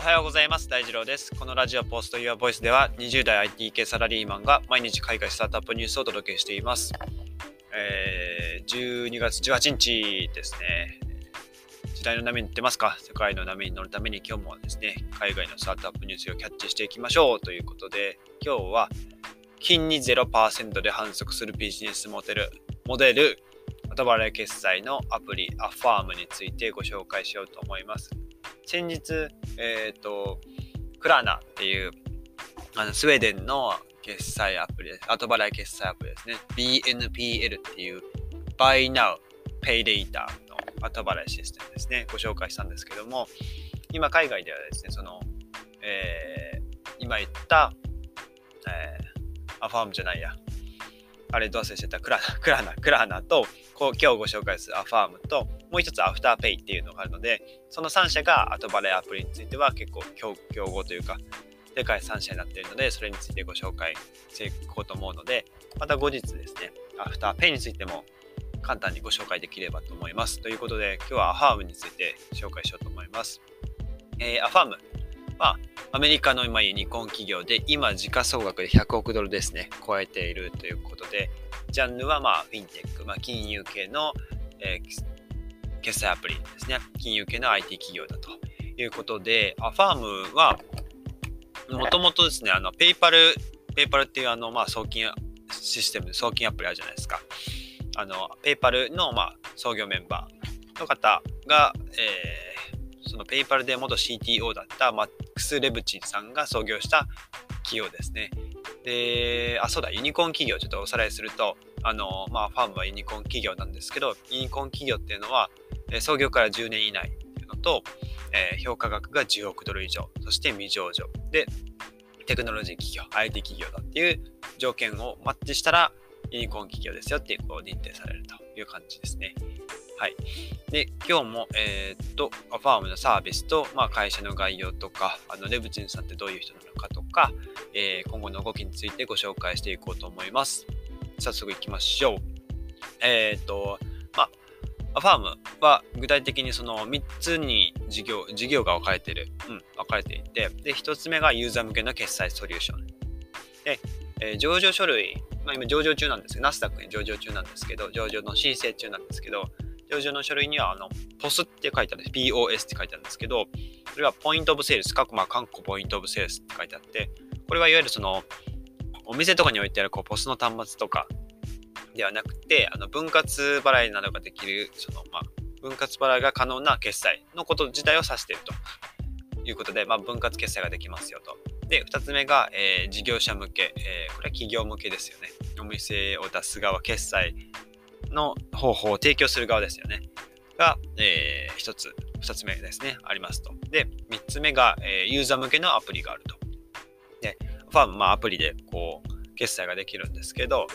おはようございます。大二郎です。このラジオポスト Your Voice では20代 IT 系サラリーマンが毎日海外スタートアップニュースをお届けしています。えー、12月18日ですね。時代の波に乗ってますか？世界の波に乗るために今日もですね、海外のスタートアップニュースをキャッチしていきましょうということで、今日は金に0%で反則するビジネスモデル、モデル、後払い決済のアプリ、アファームについてご紹介しようと思います。先日、えっ、ー、と、クラーナっていうあのスウェーデンの決済アプリです。後払い決済アプリですね。BNPL っていう Buy Now Pay Later の後払いシステムですね。ご紹介したんですけども、今海外ではですね、その、えー、今言った、えー、アファームじゃないや、あれ、どうせしてたクラーナ、クラーナ、クラーナと、今日ご紹介するアファームと、もう一つ Afterpay っていうのがあるので、その3社が後払いアプリについては結構競合というか、でかい3社になっているので、それについてご紹介していこうと思うので、また後日ですね、 Afterpay についても簡単にご紹介できればと思います。ということで、今日はアファームについて紹介しようと思います。えー、アファームは、アメリカの今ユニコーン企業で、今時価総額で100億ドルですね、超えているということで、ジャンルはまあフィンテック、まあ、金融系の、えー、決済アプリですね。金融系の IT 企業だということで、アファームは、もともとですね、あの、 PayPal、PayPal っていうあの、まあ、送金システム、送金アプリあるじゃないですか。あの、 PayPal の、まあ、創業メンバーの方が、えー、その PayPal で元 CTO だったマックス・レブチンさんが創業した企業ですね。で、あ、そうだ、ユニコーン企業ちょっとおさらいすると、あの、まあ、ファームはユニコーン企業なんですけど、ユニコーン企業っていうのは、創業から10年以内っていうのと、え、評価額が10億ドル以上、そして未上場。で、テクノロジー企業、IT 企業だっていう条件をマッチしたら、ユニコーン企業ですよってこう認定されるという感じですね。はい。で、今日も、えー、っと、ファームのサービスと、まあ、会社の概要とか、あの、レブチンさんってどういう人なのかとか、えー、今後の動きについてご紹介していこうと思います。早速行きましょう。えー、っと、ファームは具体的にその3つに事業、事業が分かれている。うん、分かれていて、で、1つ目がユーザー向けの決済ソリューション。で、えー、上場書類、まあ、今上場中なんですけど、ナスダックに上場中なんですけど、上場の申請中なんですけど、上場の書類には、あの、POS って書いてあるんです。POS って書いてあるんですけど、それはポイントオブセールス、過去まあ、韓国ポイントオブセールスって書いてあって、これはいわゆるその、お店とかに置いてあるこう POS の端末とかではなくて、あの分割払いなどができる、その、まあ、分割払いが可能な決済のこと自体を指しているということで、まあ、分割決済ができますよと。で、2つ目が、えー、事業者向け、えー、これは企業向けですよね。お店を出す側、決済の方法を提供する側ですよね。が、えー、1つ、2つ目ですね、ありますと。で、3つ目が、え、ユーザー向けのアプリがあると。で、ファーム、まあアプリでこう、決済ができるんですけど、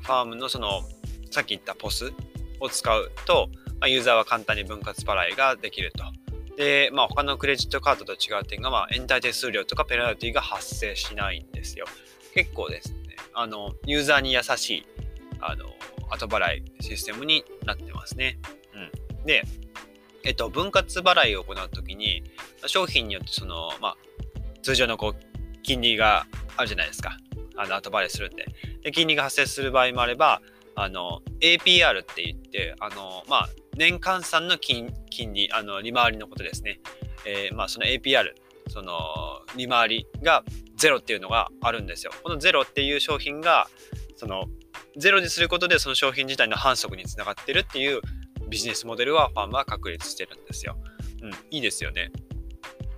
ファームのその、さっき言った POS を使うと、まあ、ユーザーは簡単に分割払いができると。で、まあ、他のクレジットカードと違う点が、まあ、エンター手数料とかペナルティが発生しないんですよ。結構ですね、あの、ユーザーに優しい、あの、後払いシステムになってますね。うん。で、えっと、分割払いを行うときに、商品によってその、まあ、通常のこう、金利があるじゃないですか。あの、後払いするんで。で、金利が発生する場合もあれば、あの、APR って言って、あの、まあ、年換算の金金利、あの、利回りのことですね。えー、まあ、その APR、その、利回りが0っていうのがあるんですよ。この0っていう商品が、その、ゼロにすることでその商品自体の反則につながってるっていうビジネスモデルはファンは確立してるんですよ。うん、いいですよね。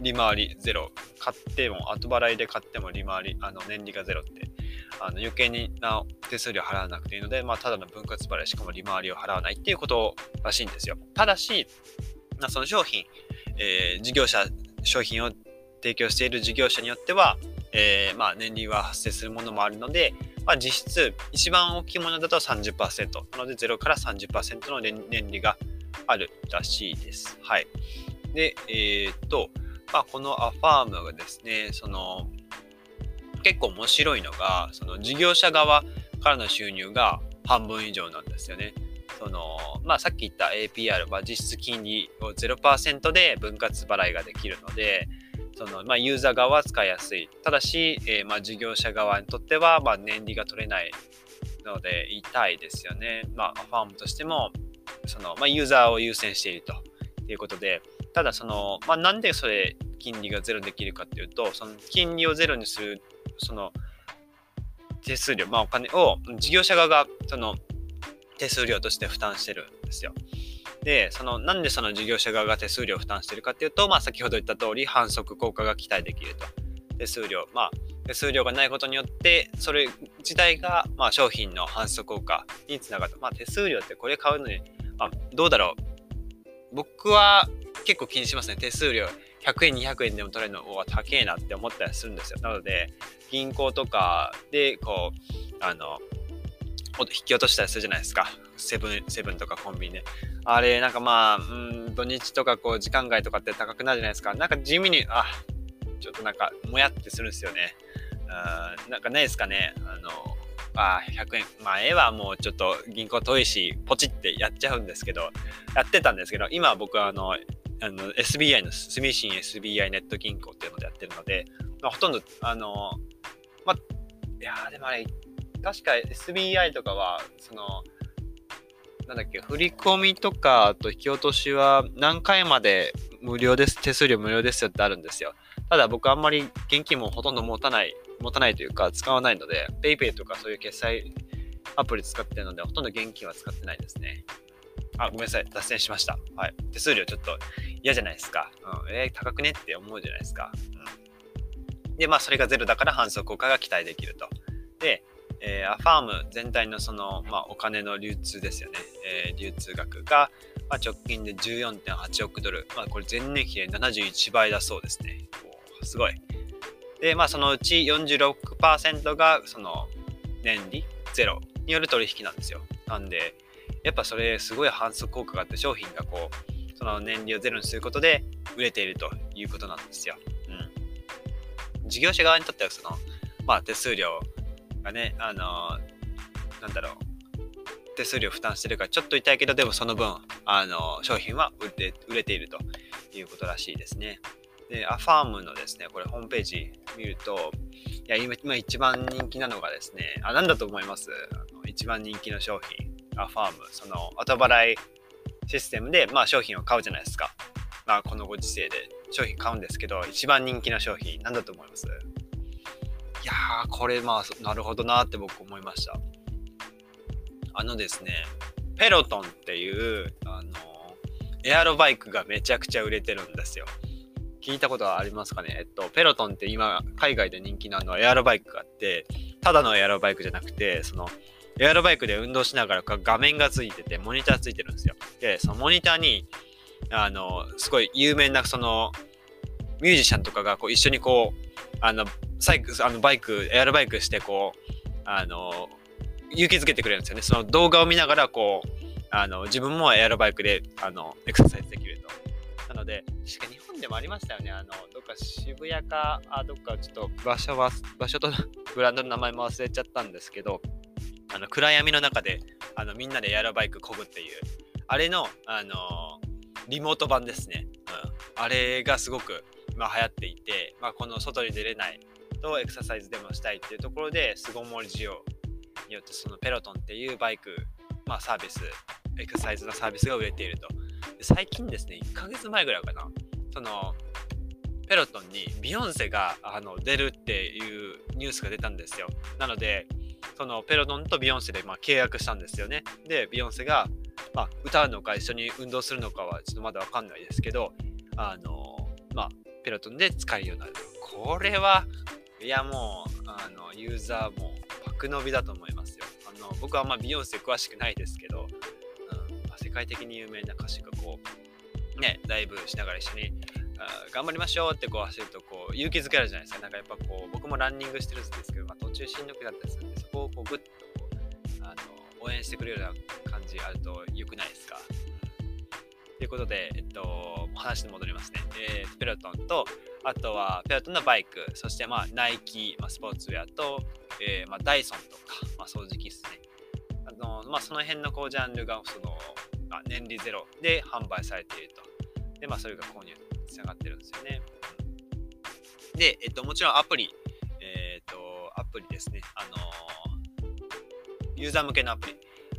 利回りゼロ。買っても、後払いで買っても利回り、あの年利がゼロって、あの余計にな手数料払わなくていいので、まあ、ただの分割払い、しかも利回りを払わないっていうことらしいんですよ。ただし、まあ、その商品、えー、事業者、商品を提供している事業者によっては、えー、まあ年利は発生するものもあるので、まあ、実質一番大きいものだと30%なので0から30%の年利があるらしいです。はい。で、えー、っと、まあ、このアファームがですね、その結構面白いのが、その事業者側からの収入が半分以上なんですよね。その、まあ、さっき言った APR、まあ、実質金利を0%で分割払いができるので、そのまあ、ユーザー側は使いやすい。ただし、えー、まあ事業者側にとっては、まあ、年利が取れないので痛いですよね。まあ、ファームとしてもその、まあ、ユーザーを優先しているということで、ただその、まあ、なんでそれ金利がゼロできるかっていうと、その金利をゼロにするその手数料、まあ、お金を事業者側がその手数料として負担してるんですよ。で、その、なんでその事業者側が手数料を負担してるかっていうと、まあ、先ほど言った通り、反則効果が期待できると。手数料、まあ、手数料がないことによって、それ自体が、まあ、商品の反則効果につながる。まあ、手数料ってこれ買うのに、まあ、どうだろう。僕は結構気にしますね。手数料。100円、200円でも取れるのは高えなって思ったりするんですよ。なので、銀行とかで、こう、あの、引き落としたりするじゃないですか。セブン、セブンとかコンビニで。あれ、なんかまあ、うん、土日とかこう、時間外とかって高くなるじゃないですか。なんか地味に、あ、ちょっとなんか、もやってするんですよね。うん、なんかないですかね。あの、あ、100円。まあ、絵はもうちょっと銀行遠いし、ポチってやっちゃうんですけど、やってたんですけど、今僕はあの、あの SBI の住信 SBI ネット銀行っていうのでやってるので、まあ、ほとんど、あの、ま、いやでもあれ、確か SBI とかは、その、なんだっけ、振り込みとか、あと引き落としは何回まで無料です、手数料無料ですよってあるんですよ。ただ僕あんまり現金もほとんど持たない、持たないというか使わないので、PayPay とかそういう決済アプリ使ってるので、ほとんど現金は使ってないですね。あ、ごめんなさい。脱線しました。はい。手数料ちょっと嫌じゃないですか。うん。えー、高くねって思うじゃないですか。うん。で、まあ、それがゼロだから反則効果が期待できると。で、えー、アファーム全体のその、まあ、お金の流通ですよね、えー、流通額が、まあ、直近で14.8億ドル、まあ、これ前年比で71倍だそうですね。すごい。で、まあ、そのうち46%がその年利ゼロによる取引なんですよ。なんで、やっぱそれすごい反則効果があって商品がこう、その年利をゼロにすることで売れているということなんですよ。うん。事業者側にとってはその、まあ、手数料がね、あのなんだろう、手数料負担してるからちょっと痛いけど、でもその分、あの商品は売れて売れているということらしいですね。で、アファームのですね、これホームページ見ると、いや、今今一番人気なのがですね、あ、なんだと思います？あの一番人気の商品、アファーム、その後払いシステムで、まあ、商品を買うじゃないですか。まあ、このご時世で商品買うんですけど、一番人気の商品、なんだと思います？いやー、これまあ、なるほどなって僕思いました。あのですね、ペロトンっていう、あの、エアロバイクがめちゃくちゃ売れてるんですよ。聞いたことはありますかね？えっと、ペロトンって今、海外で人気なのエアロバイクがあって、ただのエアロバイクじゃなくて、その、エアロバイクで運動しながら画面がついてて、モニターついてるんですよ。で、そのモニターに、あの、すごい有名な、その、ミュージシャンとかがこう一緒にこう、あの、サイクあのバイク、エアロバイクしてこう、あの、勇気づけてくれるんですよね。その動画を見ながら、こう、あの、自分もエアロバイクで、あの、エクササイズできると。なので、確か日本でもありましたよね。あの、どっか渋谷か、あ、どっかちょっと場所は、場所とブランドの名前も忘れちゃったんですけど、あの、暗闇の中で、あの、みんなでエアロバイクこぐっていう、あれの、あの、リモート版ですね。うん。あれがすごく、ま、流行っていて、まあ、この外に出れないとエクササイズでもしたいっていうところで巣ごもり需要によってそのペロトンっていうバイク、まあ、サービスエクササイズのサービスが売れていると最近ですね1ヶ月前ぐらいかなそのペロトンにビヨンセがあの出るっていうニュースが出たんですよなのでそのペロトンとビヨンセでまあ契約したんですよねでビヨンセがまあ、歌うのか一緒に運動するのかはちょっとまだわかんないですけどあのまあペロトンで使えるようになる。これは、いやもう、あの、ユーザーも爆伸びだと思いますよ。あの、僕はあんまビヨンセ詳しくないですけど、うんまあ、世界的に有名な歌手がこう、ね、ライブしながら一緒に、頑張りましょうってこう走るとこう勇気づけるじゃないですか。なんかやっぱこう僕もランニングしてるんですけど、まあ、途中しんどくなったりするんで、こをこうグッとあの応援してくれるような感じあると良くないですか？ということで、えっと、話に戻りますね。えー、ペロトンと、あとはペロトンのバイク、そしてまあナイキ、まあ、スポーツウェアと、えー、まあダイソンとか、まあ、掃除機ですね。あのまあ、その辺のこうジャンルがその、まあ、年利ゼロで販売されていると。で、まあ、それが購入につながってるんですよね。で、えっと、もちろんアプリ、えっと、アプリですね。あのユーザー向けのアプリ。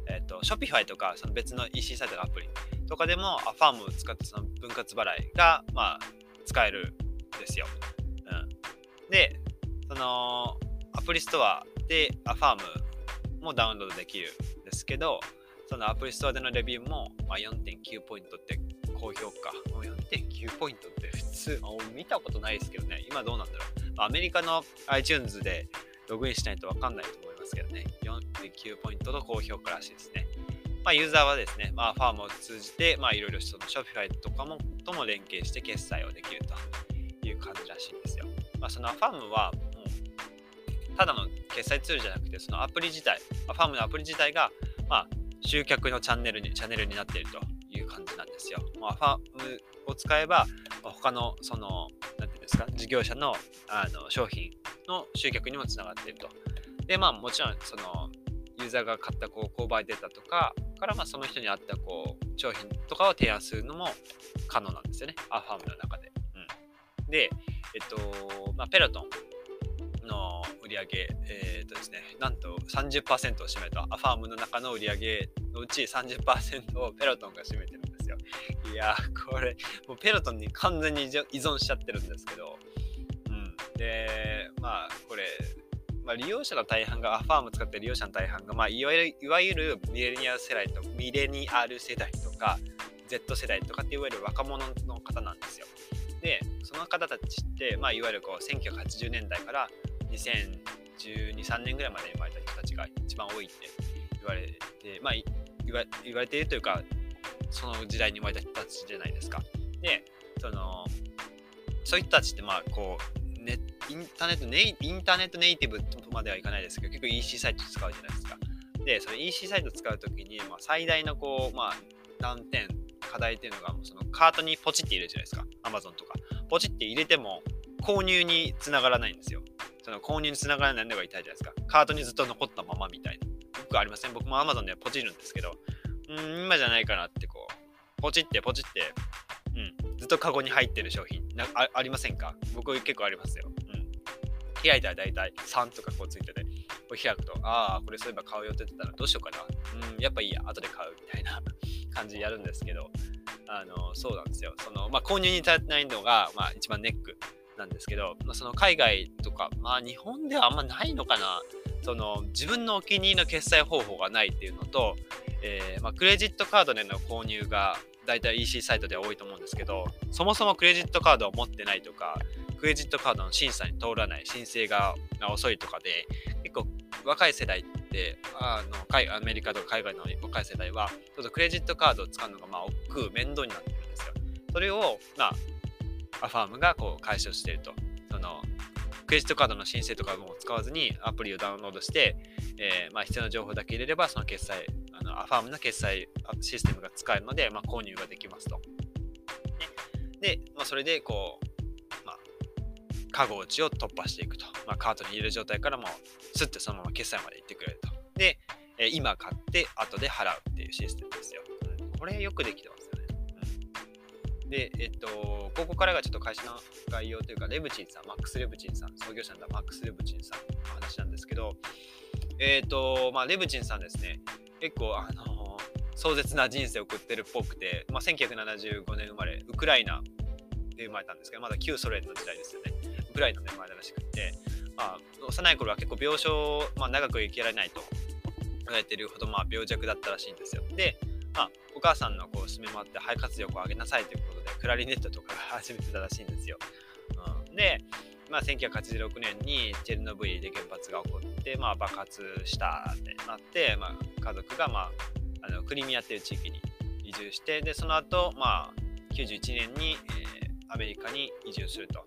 えっと、Shopify とか、その別の EC サイトのアプリとかでも、ファームを使ってその分割払いが、まあ、使えるんですよ。うん。で、その、アプリストアで、アファームもダウンロードできるんですけど、そのアプリストアでのレビューも、まあ、4.9ポイントって高評価。4.9ポイントって普通、見たことないですけどね、今どうなんだろう。アメリカの iTunes でログインしないとわかんないと思いますけどね、4.9ポイントと高評価らしいですね。まあ、ユーザーはですね、まあ、ファームを通じて、まあ、いろいろその Shopify とかもとも連携して決済をできるという感じらしいんですよ。まあ、そのファームは、もう、ただの決済ツールじゃなくて、そのアプリ自体、ファームのアプリ自体が、まあ、集客のチャンネルに、チャンネルになっているという感じなんですよ。まあ、ファームを使えば、他の、その、ですか、事業者のあの商品の集客にもつながっていると。で、まあ、もちろん、その、ユーザーが買ったこう購買データとかから、まあ、その人に合ったこう商品とかを提案するのも可能なんですよね。アファームの中で。うん、で、えっと、まあ、ペロトンの売り上げ、えー、っとですね、なんと30%を占めたアファームの中の売り上げのうち30%をペロトンが占めてですよ。いや、これ、もうペロトンに完全に依存しちゃってるんですけど、うん。で、まあ、これ、まあ、利用者の大半が、アファーム使ってる利用者の大半が、まあ、いわゆるいわゆるミレニアル世代とミレニアル世代とか Z 世代とかっていわゆる若者の方なんですよ。で、その方たちって、まあ、いわゆるこう1980年代から2012、3年ぐらいまで生まれた人たちが一番多いって言われて、まあ、言わ言われているというか、その時代に生まれた人たちじゃないですか。で、その、そういう人たちって、まあ、こう、ネインターネットネイインターネットネイティブとまではいかないですけど、結構 EC サイト使うじゃないですか。で、その EC サイト使うときに、まあ、最大のこう、まあ、難点、課題っていうのが、そのカートにポチって入れるじゃないですか。Amazon とか。ポチって入れても、購入につながらないんですよ。その購入につながらないのが痛いじゃないですか。カートにずっと残ったままみたいな。僕ありません？僕も Amazon でポチるんですけど、うん、今じゃないかなってこう、ポチってポチって、うん、ずっとカゴに入ってる商品なあありませんか？僕結構ありますよ。うん開いたら大体3とかこうついてて、これ開くと、ああ、これそういえば買う予定だったらどうしようかな。うん、やっぱいいや、後で買うみたいな 感じでやるんですけど、あの、そうなんですよ。その、まあ、購入に至ってないのが、まあ、一番ネックなんですけど、まあ、その海外とか、まあ、日本ではあんまないのかな。その、自分のお気に入りの決済方法がないっていうのと、えー、まあ、クレジットカードでの購入が大体 EC サイトでは多いと思うんですけど、そもそもクレジットカードを持ってないとか、クレジットカードの審査に通らない申請が遅いとかで結構若い世代ってあのアメリカとか海外の若い世代はちょっとクレジットカードを使うのがまあ億劫面倒になってるんですよ。それをまあアファームがこう解消していると。クレジットカードの申請とかも使わずにアプリをダウンロードして、えー、まあ、必要な情報だけ入れればその決済あのアファームの決済システムが使えるので、まあ、購入ができますと。で、まあ、それでこうカゴ落ちを突破していくと。まあ、カートに入れる状態からもスッてそのまま決済まで行ってくれると。で、え今買って後で払うっていうシステムですよ。これよくできてます。で、えっと、ここからがちょっと会社の概要というか、レブチンさん、マックス・レブチンさん、創業者のマックス・レブチンさんの話なんですけど、えっと、まあ、レブチンさんですね、結構、あの壮絶な人生を送ってるっぽくて、まあ、1975年生まれ、ウクライナで生まれたんですけど、まだ旧ソ連の時代ですよね。ぐらいの年前らしくて、まあ、幼い頃は結構病床、まあ、長く生きられないと言われてるほど、まあ、病弱だったらしいんですよ。で、まあ、お母さんのこう勧めもあって肺活力を上げなさいということクラリネットとか始めてたらしいんですよ。うん、で、まあ、1986年にチェルノブイリで原発が起こって、まあ、爆発したってなって、まあ、家族が、まあ、あのクリミアっていう地域に移住してでその後、まあ91年に、えー、アメリカに移住すると。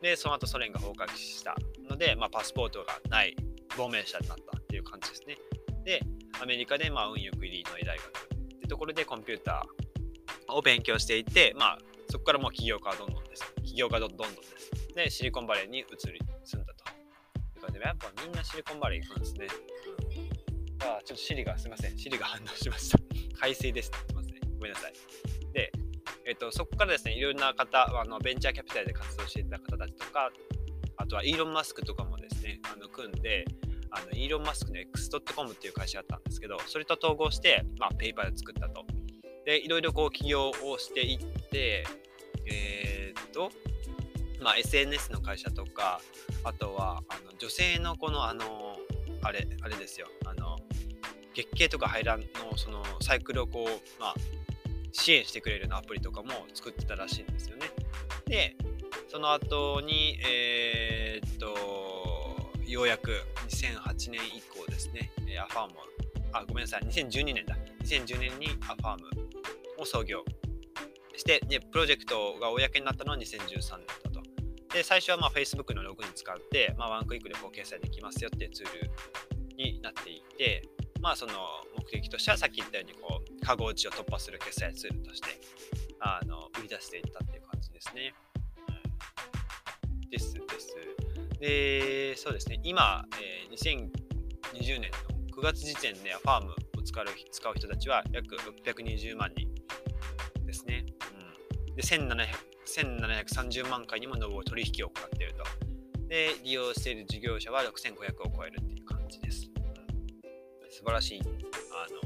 で、その後ソ連が崩壊したので、まあ、パスポートがない亡命者になったっていう感じですね。で、アメリカで、まあ、運よくイリノイ大学ってところでコンピューターを勉強していて、まあ、そこからもう起業家はどんどんです。起業家どんどんです。で、シリコンバレーに移り住んだと。やっぱみんなシリコンバレー行くんですね。あちょっとシリがすいません。シリが反応しました。改正ですって言ってますね。ごめんなさい。で、えっと、そこからですね、いろんな方、あのベンチャーキャピタルで活動していた方たちとか、あとはイーロン・マスクとかもですね、あの組んで、あのイーロン・マスクの X.com っていう会社だったんですけど、それと統合して、まあ、ペイパーで作ったと。で、いろいろこう起業をしていって、えー、っと、まあ、SNS の会社とか、あとはあの女性のこの、あの、あれ、あれですよ、あの、月経とか排卵のそのサイクルをこう、まあ、支援してくれるようなアプリとかも作ってたらしいんですよね。で、その後に、えー、っと、ようやく2008年以降ですね、アファームあ、ごめんなさい、2012年だ。2010年にアファームを創業して、で、プロジェクトが公になったのは2013年だと。で、最初はまあ Facebook のログイン使って、まあ、ワンクリックでこう決済できますよっていうツールになっていて、まあその目的としてはさっき言ったようにこう、カゴ打ちを突破する決済ツールとして、あの、売り出していったっていう感じですね。うん、です、です。で、そうですね、今、えー、2020年の9月時点でファーム使う使う人たちは約620万人ですね。うん、で1730万回にも上る取引を行っていると。で、利用している事業者は6500を超えるっていう感じです。うん、素晴らしい、あの、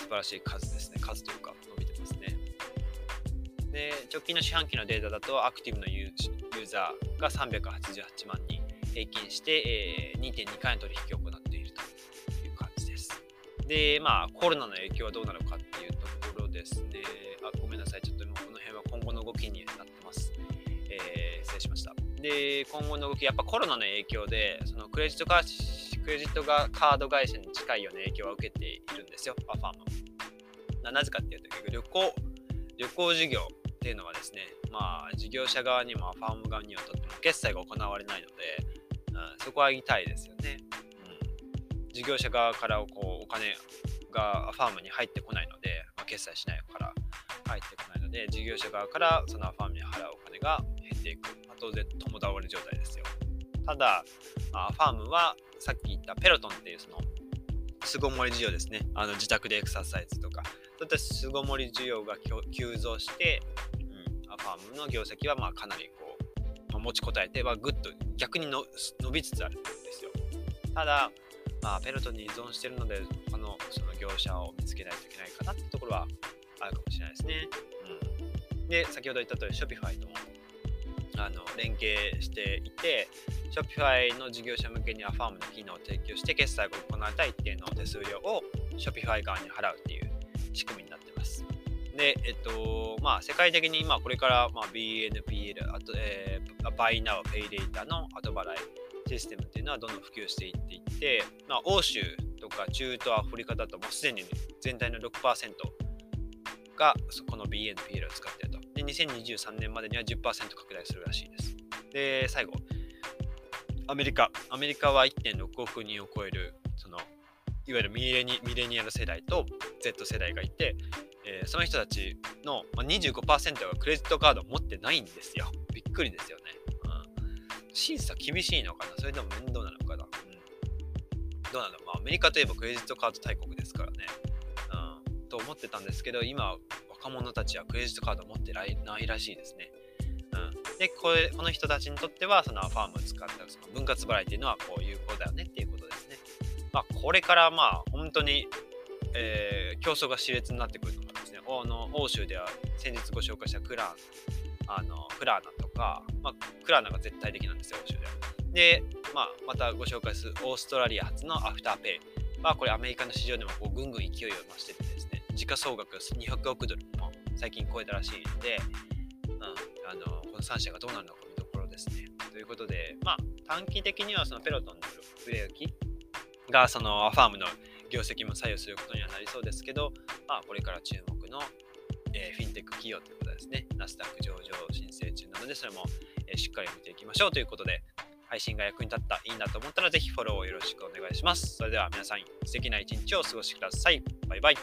素晴らしい数ですね。数というか、伸びてますね。で、直近の四半期のデータだと、アクティブのユーザーが388万人、平均して、えー、2.2回の取引を行で、まあ、コロナの影響はどうなるかっていうところですね。あ、ごめんなさい。ちょっともうこの辺は今後の動きになってます。えー、失礼しました。で、今後の動き、やっぱコロナの影響で、そのクレジットカクレジットがカード会社に近いような影響を受けているんですよ、アファーム。なぜかっていうと、旅行、旅行事業っていうのはですね、まあ、事業者側にもアファーム側にはとっても決済が行われないので、うん、そこは痛いですよね。事業者側からこうお金がファームに入ってこないので、まあ、決済しないから入ってこないので、事業者側からそのファームに払うお金が減っていく。まあ、当然、共倒れ状態ですよ。ただ、まあ、ファームはさっき言ったペロトンっていうその巣ごもり需要ですね。あの自宅でエクササイズとか、そういった巣ごもり需要が急増して、うんファームの業績はまあかなりこう、まあ、持ちこたえて、ま、ぐっと逆にの伸びつつあるんですよ。ただ、まあ、ペロトに依存しているので、他のその業者を見つけないといけないかなってところはあるかもしれないですね。うん、で、先ほど言った通り、ショピファイともあの連携していて、Shopify の事業者向けにアファームの機能を提供して、決済が行われた一定の手数料を Shopify 側に払うっていう仕組みになってます。で、えっと、まあ、世界的に今これから、まあ、BNPL、あと、えー、Buy Now Pay Later の後払いシステムっていうのはどんどん普及していっていって、まあ、欧州とか中東アフリカだともうすでに全体の6%がこの BNPL を使っていると。で、2023年までには10%拡大するらしいです。で、最後、アメリカ。アメリカは1.6億人を超える、その、いわゆるミレニミレニアル世代と Z 世代がいて、えー、その人たちの25%がクレジットカードを持ってないんですよ。びっくりですよね。審査厳しいのかな？それとも面倒なのかな、うん、どうなのまあ、アメリカといえばクレジットカード大国ですからね。うん、と思ってたんですけど、今、若者たちはクレジットカード持ってないらしいですね。うん、でこれこの人たちにとってはそのファームを使ったその分割払いっていうのはこう有効だよねっていうことですね。まあ、これからまあ本当に、えー、競争が熾烈になってくるとあの欧州では先日ご紹介したクラーあのクラーナとか、まあ、クラーナが絶対的なんですよ、欧州では。で、まあ、またご紹介するオーストラリア発のアフターペイは、これアメリカの市場でもこうぐんぐん勢いを増しててですね、時価総額200億ドルも最近超えたらしいので、うん、あのこの3社がどうなるのか見どころですね。ということで、まあ、短期的にはそのペロトンの売れ行きがそのファームの業績も左右することにはなりそうですけど、まあ、これから注目の、えー、フィンテック企業ということですね。ナスダック上場申請中なので、それも、えー、しっかり見ていきましょうということで、配信が役に立った、いいなと思ったら、ぜひフォローをよろしくお願いします。それでは皆さん、素敵な一日をお過ごしください。バイバイ。